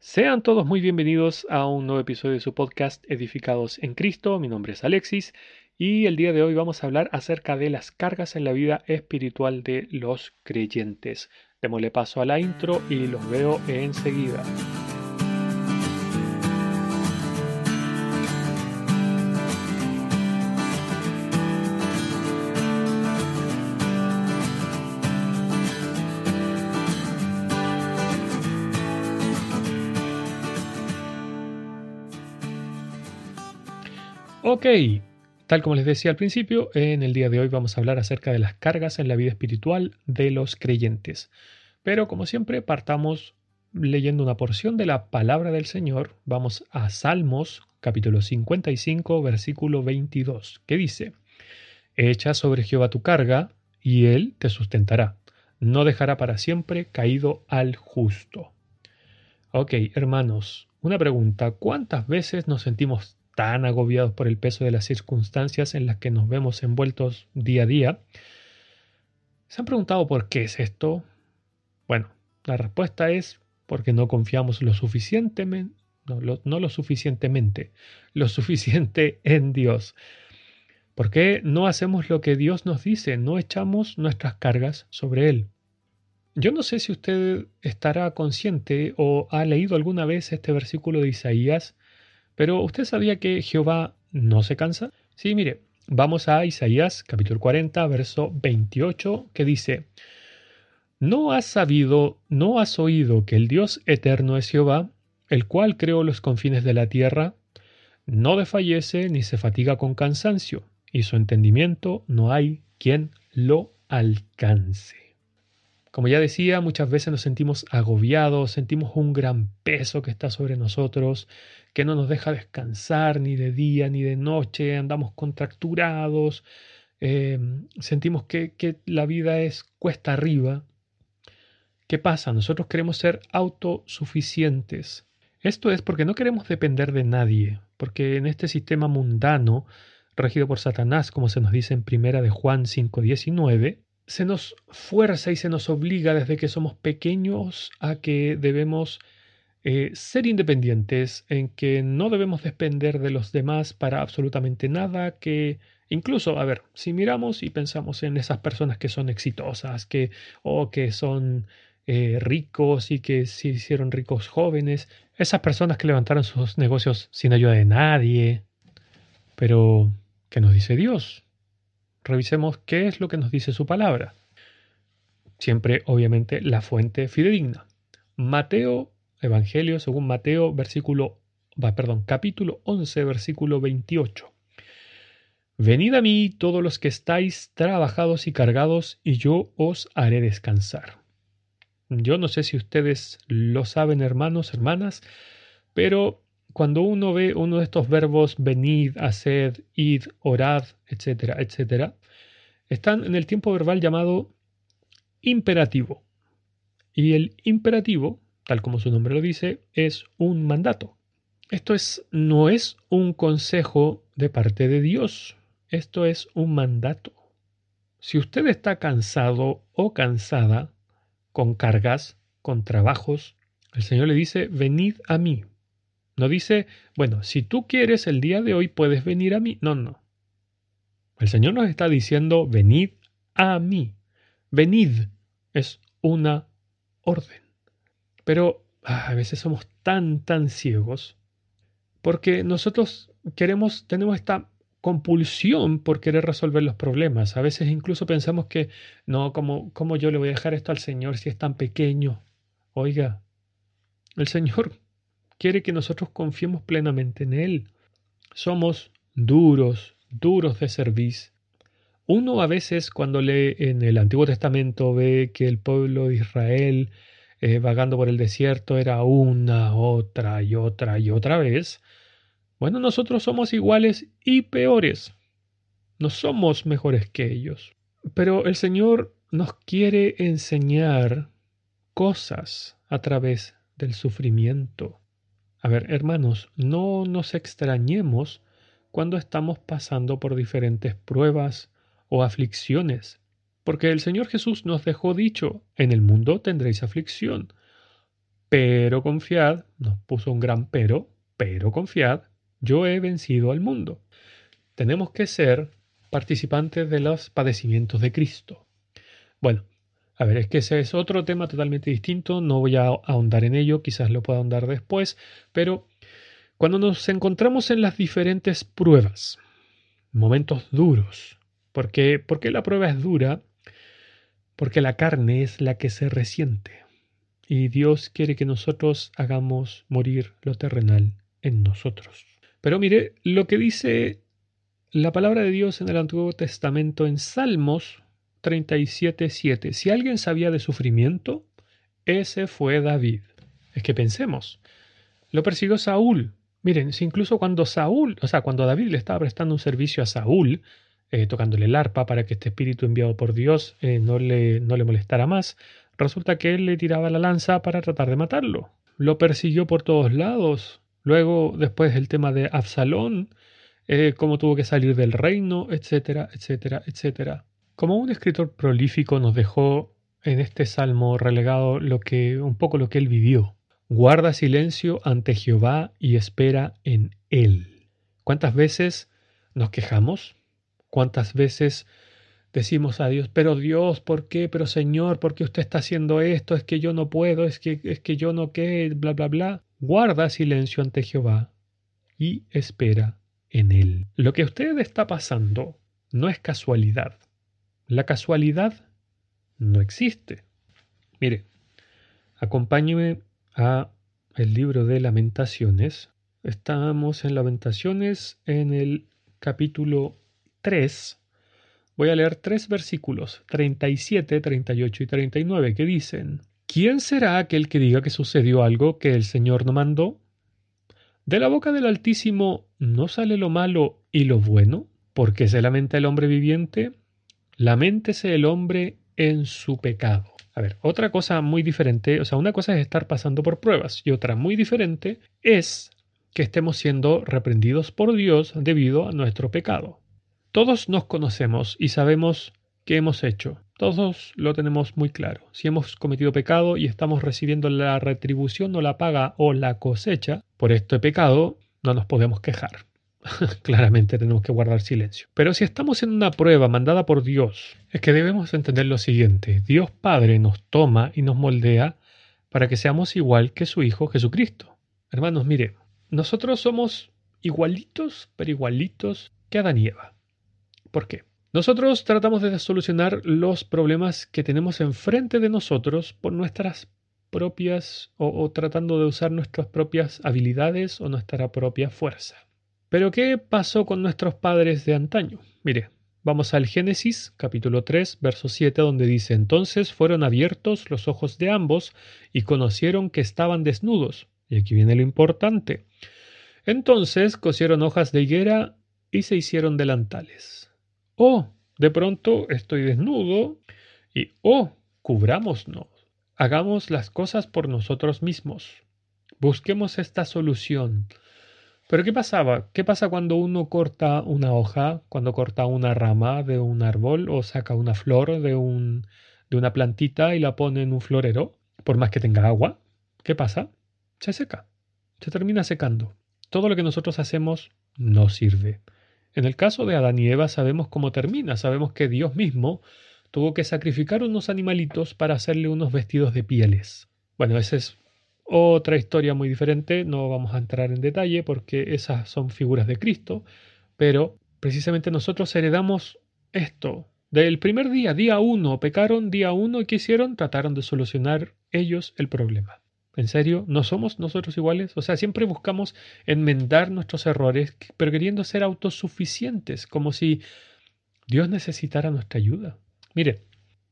Sean todos muy bienvenidos a un nuevo episodio de su podcast Edificados en Cristo. Mi nombre es Alexis y el día de hoy vamos a hablar acerca de las cargas en la vida espiritual de los creyentes. Démosle paso a la intro y los veo enseguida. Ok, tal como les decía al principio, en el día de hoy vamos a hablar acerca de las cargas en la vida espiritual de los creyentes. Pero como siempre, partamos leyendo una porción de la palabra del Señor. Vamos a Salmos capítulo 55, versículo 22, que dice, Echa sobre Jehová tu carga, y él te sustentará. No dejará para siempre caído al justo. Ok, hermanos, una pregunta. ¿Cuántas veces nos sentimos tan agobiados por el peso de las circunstancias en las que nos vemos envueltos día a día. ¿Se han preguntado por qué es esto? Bueno, la respuesta es porque no confiamos lo suficientemente, no lo, no lo suficientemente, lo suficiente en Dios. ¿Por qué no hacemos lo que Dios nos dice? No echamos nuestras cargas sobre Él. Yo no sé si usted estará consciente o ha leído alguna vez este versículo de Isaías pero ¿usted sabía que Jehová no se cansa? Sí, mire, vamos a Isaías capítulo 40, verso 28, que dice, ¿No has sabido, no has oído que el Dios eterno es Jehová, el cual creó los confines de la tierra? No desfallece ni se fatiga con cansancio, y su entendimiento no hay quien lo alcance. Como ya decía, muchas veces nos sentimos agobiados, sentimos un gran peso que está sobre nosotros, que no nos deja descansar ni de día ni de noche, andamos contracturados, em, sentimos que, que la vida es cuesta arriba. ¿Qué pasa? Nosotros queremos ser autosuficientes. Esto es porque no queremos depender de nadie, porque en este sistema mundano, regido por Satanás, como se nos dice en primera de Juan 5:19, se nos fuerza y se nos obliga desde que somos pequeños a que debemos eh, ser independientes, en que no debemos depender de los demás para absolutamente nada, que incluso, a ver, si miramos y pensamos en esas personas que son exitosas, que o que son eh, ricos y que se hicieron ricos jóvenes, esas personas que levantaron sus negocios sin ayuda de nadie, pero ¿qué nos dice Dios? Revisemos qué es lo que nos dice su palabra. Siempre, obviamente, la fuente fidedigna. Mateo, Evangelio según Mateo, versículo, perdón, capítulo 11, versículo 28. Venid a mí todos los que estáis trabajados y cargados, y yo os haré descansar. Yo no sé si ustedes lo saben, hermanos, hermanas, pero cuando uno ve uno de estos verbos venid, haced, id, orad, etcétera, etcétera, están en el tiempo verbal llamado imperativo. Y el imperativo, tal como su nombre lo dice, es un mandato. Esto es, no es un consejo de parte de Dios, esto es un mandato. Si usted está cansado o cansada, con cargas, con trabajos, el Señor le dice, venid a mí. No dice, bueno, si tú quieres el día de hoy puedes venir a mí. No, no. El Señor nos está diciendo, venid a mí. Venid es una orden. Pero ah, a veces somos tan, tan ciegos porque nosotros queremos, tenemos esta compulsión por querer resolver los problemas. A veces incluso pensamos que, no, ¿cómo, ¿cómo yo le voy a dejar esto al Señor si es tan pequeño? Oiga, el Señor quiere que nosotros confiemos plenamente en Él. Somos duros, duros de servicio. Uno a veces cuando lee en el Antiguo Testamento ve que el pueblo de Israel eh, vagando por el desierto era una, otra y otra y otra vez. Bueno, nosotros somos iguales y peores. No somos mejores que ellos. Pero el Señor nos quiere enseñar cosas a través del sufrimiento. A ver, hermanos, no nos extrañemos cuando estamos pasando por diferentes pruebas o aflicciones, porque el Señor Jesús nos dejó dicho, en el mundo tendréis aflicción, pero confiad, nos puso un gran pero, pero confiad, yo he vencido al mundo. Tenemos que ser participantes de los padecimientos de Cristo. Bueno, a ver, es que ese es otro tema totalmente distinto, no voy a ahondar en ello, quizás lo pueda ahondar después, pero cuando nos encontramos en las diferentes pruebas, momentos duros, porque, porque la prueba es dura, porque la carne es la que se resiente, y Dios quiere que nosotros hagamos morir lo terrenal en nosotros. Pero mire lo que dice la palabra de Dios en el Antiguo Testamento en Salmos 37.7. Si alguien sabía de sufrimiento, ese fue David. Es que pensemos, lo persiguió Saúl. Miren, si incluso cuando Saúl, o sea, cuando David le estaba prestando un servicio a Saúl, eh, tocándole el arpa para que este espíritu enviado por Dios eh, no, le, no le molestara más, resulta que él le tiraba la lanza para tratar de matarlo. Lo persiguió por todos lados. Luego, después el tema de Absalón, eh, cómo tuvo que salir del reino, etcétera, etcétera, etcétera. Como un escritor prolífico nos dejó en este salmo relegado lo que un poco lo que él vivió. Guarda silencio ante Jehová y espera en él. ¿Cuántas veces nos quejamos? ¿Cuántas veces decimos a Dios, pero Dios, ¿por qué? Pero Señor, ¿por qué usted está haciendo esto? Es que yo no puedo, es que es que yo no qué, bla bla bla. Guarda silencio ante Jehová y espera en él. Lo que usted está pasando no es casualidad. La casualidad no existe. Mire, acompáñeme a el libro de lamentaciones. Estamos en lamentaciones en el capítulo 3. Voy a leer tres versículos, 37, 38 y 39, que dicen, ¿quién será aquel que diga que sucedió algo que el Señor no mandó? De la boca del Altísimo no sale lo malo y lo bueno, porque se lamenta el hombre viviente Laméntese el hombre en su pecado. A ver, otra cosa muy diferente, o sea, una cosa es estar pasando por pruebas y otra muy diferente es que estemos siendo reprendidos por Dios debido a nuestro pecado. Todos nos conocemos y sabemos qué hemos hecho. Todos lo tenemos muy claro. Si hemos cometido pecado y estamos recibiendo la retribución o la paga o la cosecha por este pecado, no nos podemos quejar. claramente tenemos que guardar silencio. Pero si estamos en una prueba mandada por Dios, es que debemos entender lo siguiente. Dios Padre nos toma y nos moldea para que seamos igual que su Hijo Jesucristo. Hermanos, mire, nosotros somos igualitos, pero igualitos que Adán y Eva. ¿Por qué? Nosotros tratamos de solucionar los problemas que tenemos enfrente de nosotros por nuestras propias o, o tratando de usar nuestras propias habilidades o nuestra propia fuerza. Pero ¿qué pasó con nuestros padres de antaño? Mire, vamos al Génesis capítulo 3, verso 7, donde dice, entonces fueron abiertos los ojos de ambos y conocieron que estaban desnudos. Y aquí viene lo importante. Entonces cosieron hojas de higuera y se hicieron delantales. Oh, de pronto estoy desnudo y oh, cubrámonos. Hagamos las cosas por nosotros mismos. Busquemos esta solución. Pero ¿qué pasaba? ¿Qué pasa cuando uno corta una hoja, cuando corta una rama de un árbol o saca una flor de, un, de una plantita y la pone en un florero? Por más que tenga agua, ¿qué pasa? Se seca, se termina secando. Todo lo que nosotros hacemos no sirve. En el caso de Adán y Eva sabemos cómo termina, sabemos que Dios mismo tuvo que sacrificar unos animalitos para hacerle unos vestidos de pieles. Bueno, ese es otra historia muy diferente, no vamos a entrar en detalle porque esas son figuras de Cristo, pero precisamente nosotros heredamos esto. Del primer día, día uno, pecaron día uno y ¿qué hicieron? Trataron de solucionar ellos el problema. ¿En serio? ¿No somos nosotros iguales? O sea, siempre buscamos enmendar nuestros errores, pero queriendo ser autosuficientes, como si Dios necesitara nuestra ayuda. Mire,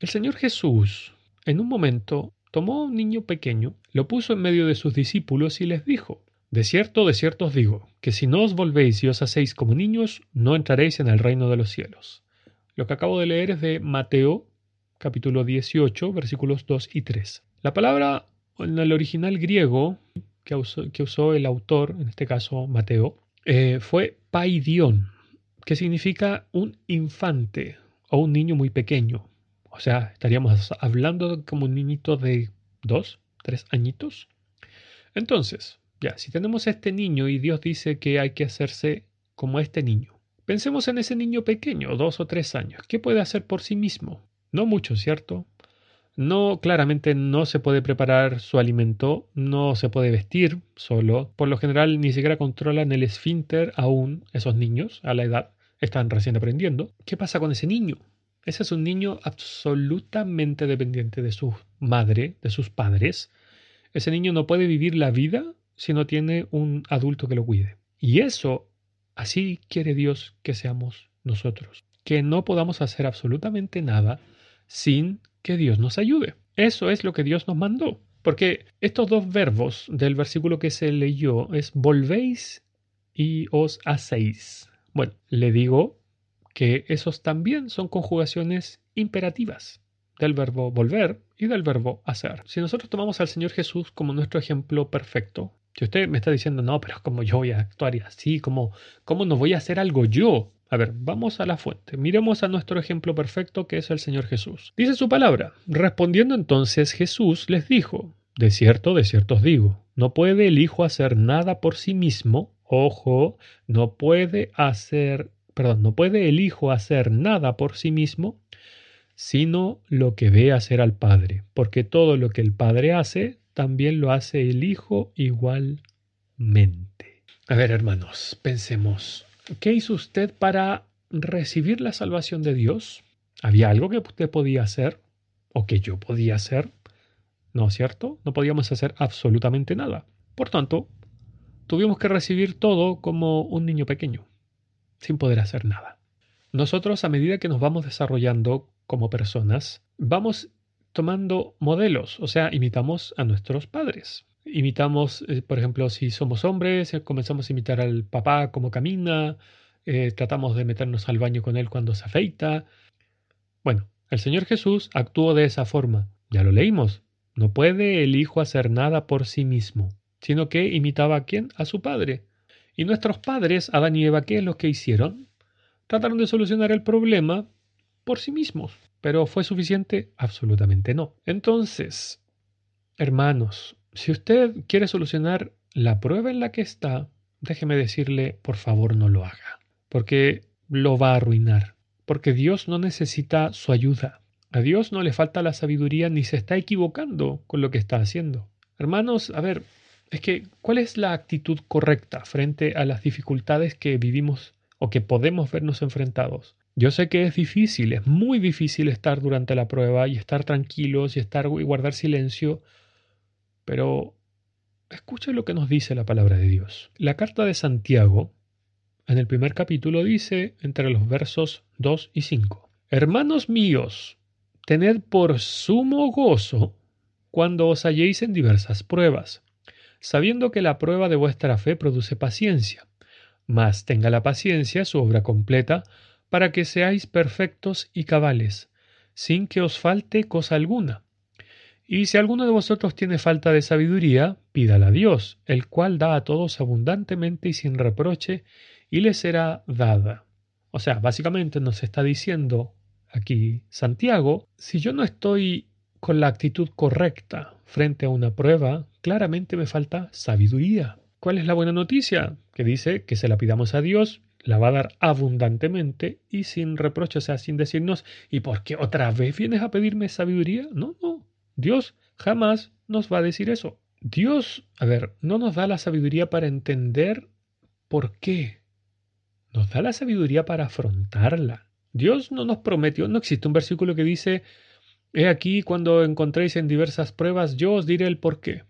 el Señor Jesús en un momento tomó un niño pequeño, lo puso en medio de sus discípulos y les dijo, De cierto, de cierto os digo, que si no os volvéis y os hacéis como niños, no entraréis en el reino de los cielos. Lo que acabo de leer es de Mateo, capítulo 18, versículos 2 y 3. La palabra en el original griego que usó, el autor, en este caso Mateo, eh, fue paidion, que significa un infante o un niño muy pequeño. O sea, estaríamos hablando como un niñito de dos, tres añitos. Entonces, ya, si tenemos este niño y Dios dice que hay que hacerse como este niño, pensemos en ese niño pequeño, dos o tres años, ¿qué puede hacer por sí mismo? No mucho, ¿cierto? No, claramente no se puede preparar su alimento, no se puede vestir solo. Por lo general ni siquiera controlan el esfínter aún esos niños a la edad. Están recién aprendiendo. ¿Qué pasa con ese niño? Ese es un niño absolutamente dependiente de su madre, de sus padres. Ese niño no puede vivir la vida si no tiene un adulto que lo cuide. Y eso, así quiere Dios que seamos nosotros. Que no podamos hacer absolutamente nada sin que Dios nos ayude. Eso es lo que Dios nos mandó. Porque estos dos verbos del versículo que se leyó es volvéis y os hacéis. Bueno, le digo que esos también son conjugaciones imperativas del verbo volver y del verbo hacer. Si nosotros tomamos al Señor Jesús como nuestro ejemplo perfecto, si usted me está diciendo, no, pero como yo voy a actuar así, como, ¿cómo no voy a hacer algo yo? A ver, vamos a la fuente. Miremos a nuestro ejemplo perfecto que es el Señor Jesús. Dice su palabra. Respondiendo entonces Jesús les dijo, De cierto, de cierto os digo, no puede el Hijo hacer nada por sí mismo. Ojo, no puede hacer, perdón, no puede el Hijo hacer nada por sí mismo, sino lo que ve hacer al Padre, porque todo lo que el Padre hace, también lo hace el Hijo igualmente. A ver, hermanos, pensemos. ¿Qué hizo usted para recibir la salvación de Dios? ¿Había algo que usted podía hacer o que yo podía hacer? ¿No es cierto? No podíamos hacer absolutamente nada. Por tanto, tuvimos que recibir todo como un niño pequeño, sin poder hacer nada. Nosotros, a medida que nos vamos desarrollando como personas, vamos tomando modelos, o sea, imitamos a nuestros padres. Imitamos, eh, por ejemplo, si somos hombres, eh, comenzamos a imitar al papá como camina, eh, tratamos de meternos al baño con él cuando se afeita. Bueno, el Señor Jesús actuó de esa forma. Ya lo leímos. No puede el Hijo hacer nada por sí mismo, sino que imitaba a quién? A su Padre. Y nuestros padres, Adán y Eva, ¿qué es lo que hicieron? Trataron de solucionar el problema por sí mismos. ¿Pero fue suficiente? Absolutamente no. Entonces, hermanos, si usted quiere solucionar la prueba en la que está, déjeme decirle, por favor no lo haga, porque lo va a arruinar, porque Dios no necesita su ayuda. A Dios no le falta la sabiduría ni se está equivocando con lo que está haciendo. Hermanos, a ver, es que, ¿cuál es la actitud correcta frente a las dificultades que vivimos o que podemos vernos enfrentados? Yo sé que es difícil, es muy difícil estar durante la prueba y estar tranquilos y estar y guardar silencio pero escuche lo que nos dice la palabra de Dios. La carta de Santiago, en el primer capítulo, dice entre los versos 2 y 5, Hermanos míos, tened por sumo gozo cuando os halléis en diversas pruebas, sabiendo que la prueba de vuestra fe produce paciencia, mas tenga la paciencia su obra completa, para que seáis perfectos y cabales, sin que os falte cosa alguna. Y si alguno de vosotros tiene falta de sabiduría, pídala a Dios, el cual da a todos abundantemente y sin reproche, y le será dada. O sea, básicamente nos está diciendo aquí Santiago, si yo no estoy con la actitud correcta frente a una prueba, claramente me falta sabiduría. ¿Cuál es la buena noticia? Que dice que se la pidamos a Dios, la va a dar abundantemente y sin reproche, o sea, sin decirnos, ¿y por qué otra vez vienes a pedirme sabiduría? No, no, Dios jamás nos va a decir eso. Dios, a ver, no nos da la sabiduría para entender por qué. Nos da la sabiduría para afrontarla. Dios no nos prometió, no existe un versículo que dice, he aquí cuando encontréis en diversas pruebas, yo os diré el por qué.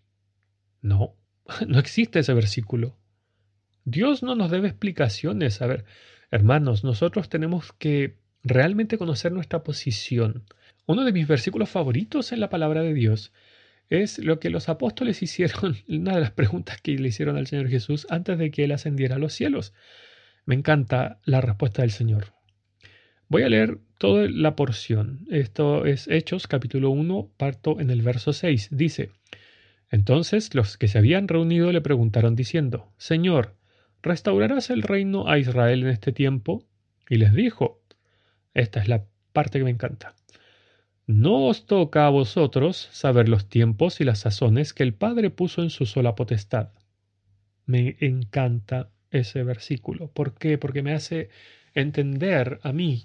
No, no existe ese versículo. Dios no nos debe explicaciones. A ver, hermanos, nosotros tenemos que realmente conocer nuestra posición. Uno de mis versículos favoritos en la palabra de Dios es lo que los apóstoles hicieron, una de las preguntas que le hicieron al Señor Jesús antes de que Él ascendiera a los cielos. Me encanta la respuesta del Señor. Voy a leer toda la porción. Esto es Hechos capítulo 1, parto en el verso 6. Dice, Entonces los que se habían reunido le preguntaron diciendo, Señor, ¿restaurarás el reino a Israel en este tiempo? Y les dijo, esta es la parte que me encanta. no os toca a vosotros saber los tiempos y las sazones que el Padre puso en su sola potestad. Me encanta ese versículo. ¿Por qué? Porque me hace entender a mí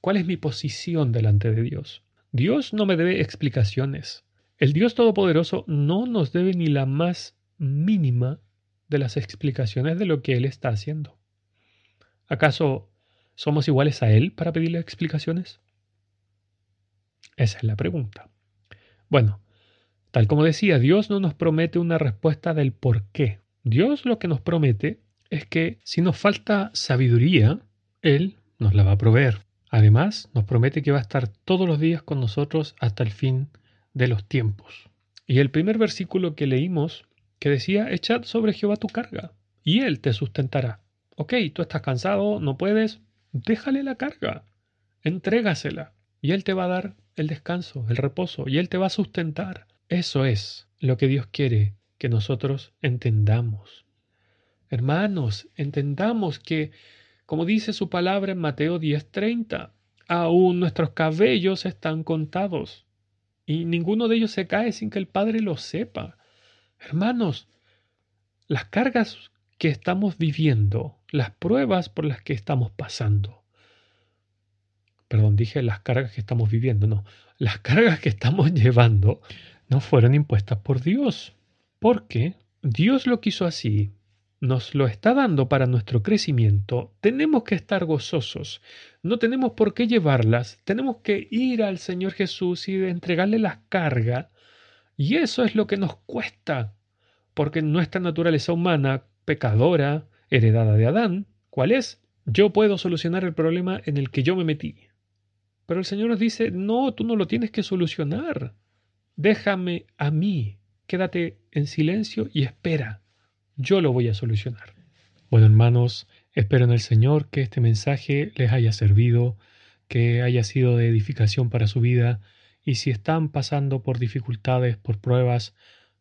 cuál es mi posición delante de Dios. Dios no me debe explicaciones. El Dios Todopoderoso no nos debe ni la más mínima de las explicaciones de lo que Él está haciendo. ¿Acaso somos iguales a Él para pedirle explicaciones? Esa es la pregunta. Bueno, tal como decía, Dios no nos promete una respuesta del por qué. Dios lo que nos promete es que si nos falta sabiduría, Él nos la va a proveer. Además, nos promete que va a estar todos los días con nosotros hasta el fin de los tiempos. Y el primer versículo que leímos, que decía, echad sobre Jehová tu carga, y Él te sustentará. Ok, tú estás cansado, no puedes, déjale la carga, entrégasela, y Él te va a dar el descanso, el reposo, y Él te va a sustentar. Eso es lo que Dios quiere que nosotros entendamos. Hermanos, entendamos que, como dice su palabra en Mateo 10:30, aún nuestros cabellos están contados, y ninguno de ellos se cae sin que el Padre lo sepa. Hermanos, las cargas que estamos viviendo, las pruebas por las que estamos pasando, perdón, dije las cargas que estamos viviendo, no, las cargas que estamos llevando no fueron impuestas por Dios, porque Dios lo quiso así, nos lo está dando para nuestro crecimiento, tenemos que estar gozosos, no tenemos por qué llevarlas, tenemos que ir al Señor Jesús y entregarle la carga, y eso es lo que nos cuesta, porque nuestra naturaleza humana, pecadora, heredada de Adán, ¿cuál es? Yo puedo solucionar el problema en el que yo me metí. Pero el Señor nos dice, no, tú no lo tienes que solucionar. Déjame a mí. Quédate en silencio y espera. Yo lo voy a solucionar. Bueno, hermanos, espero en el Señor que este mensaje les haya servido, que haya sido de edificación para su vida. Y si están pasando por dificultades, por pruebas,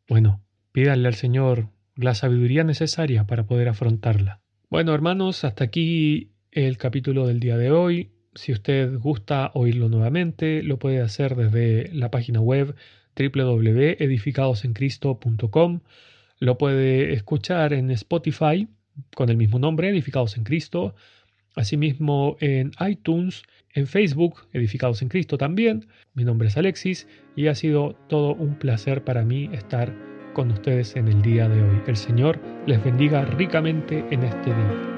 bueno, pídanle al Señor la sabiduría necesaria para poder afrontarla. Bueno, hermanos, hasta aquí el capítulo del día de hoy. Si usted gusta oírlo nuevamente, lo puede hacer desde la página web www.edificadosencristo.com. Lo puede escuchar en Spotify con el mismo nombre, Edificados en Cristo. Asimismo en iTunes, en Facebook, Edificados en Cristo también. Mi nombre es Alexis y ha sido todo un placer para mí estar con ustedes en el día de hoy. El Señor les bendiga ricamente en este día.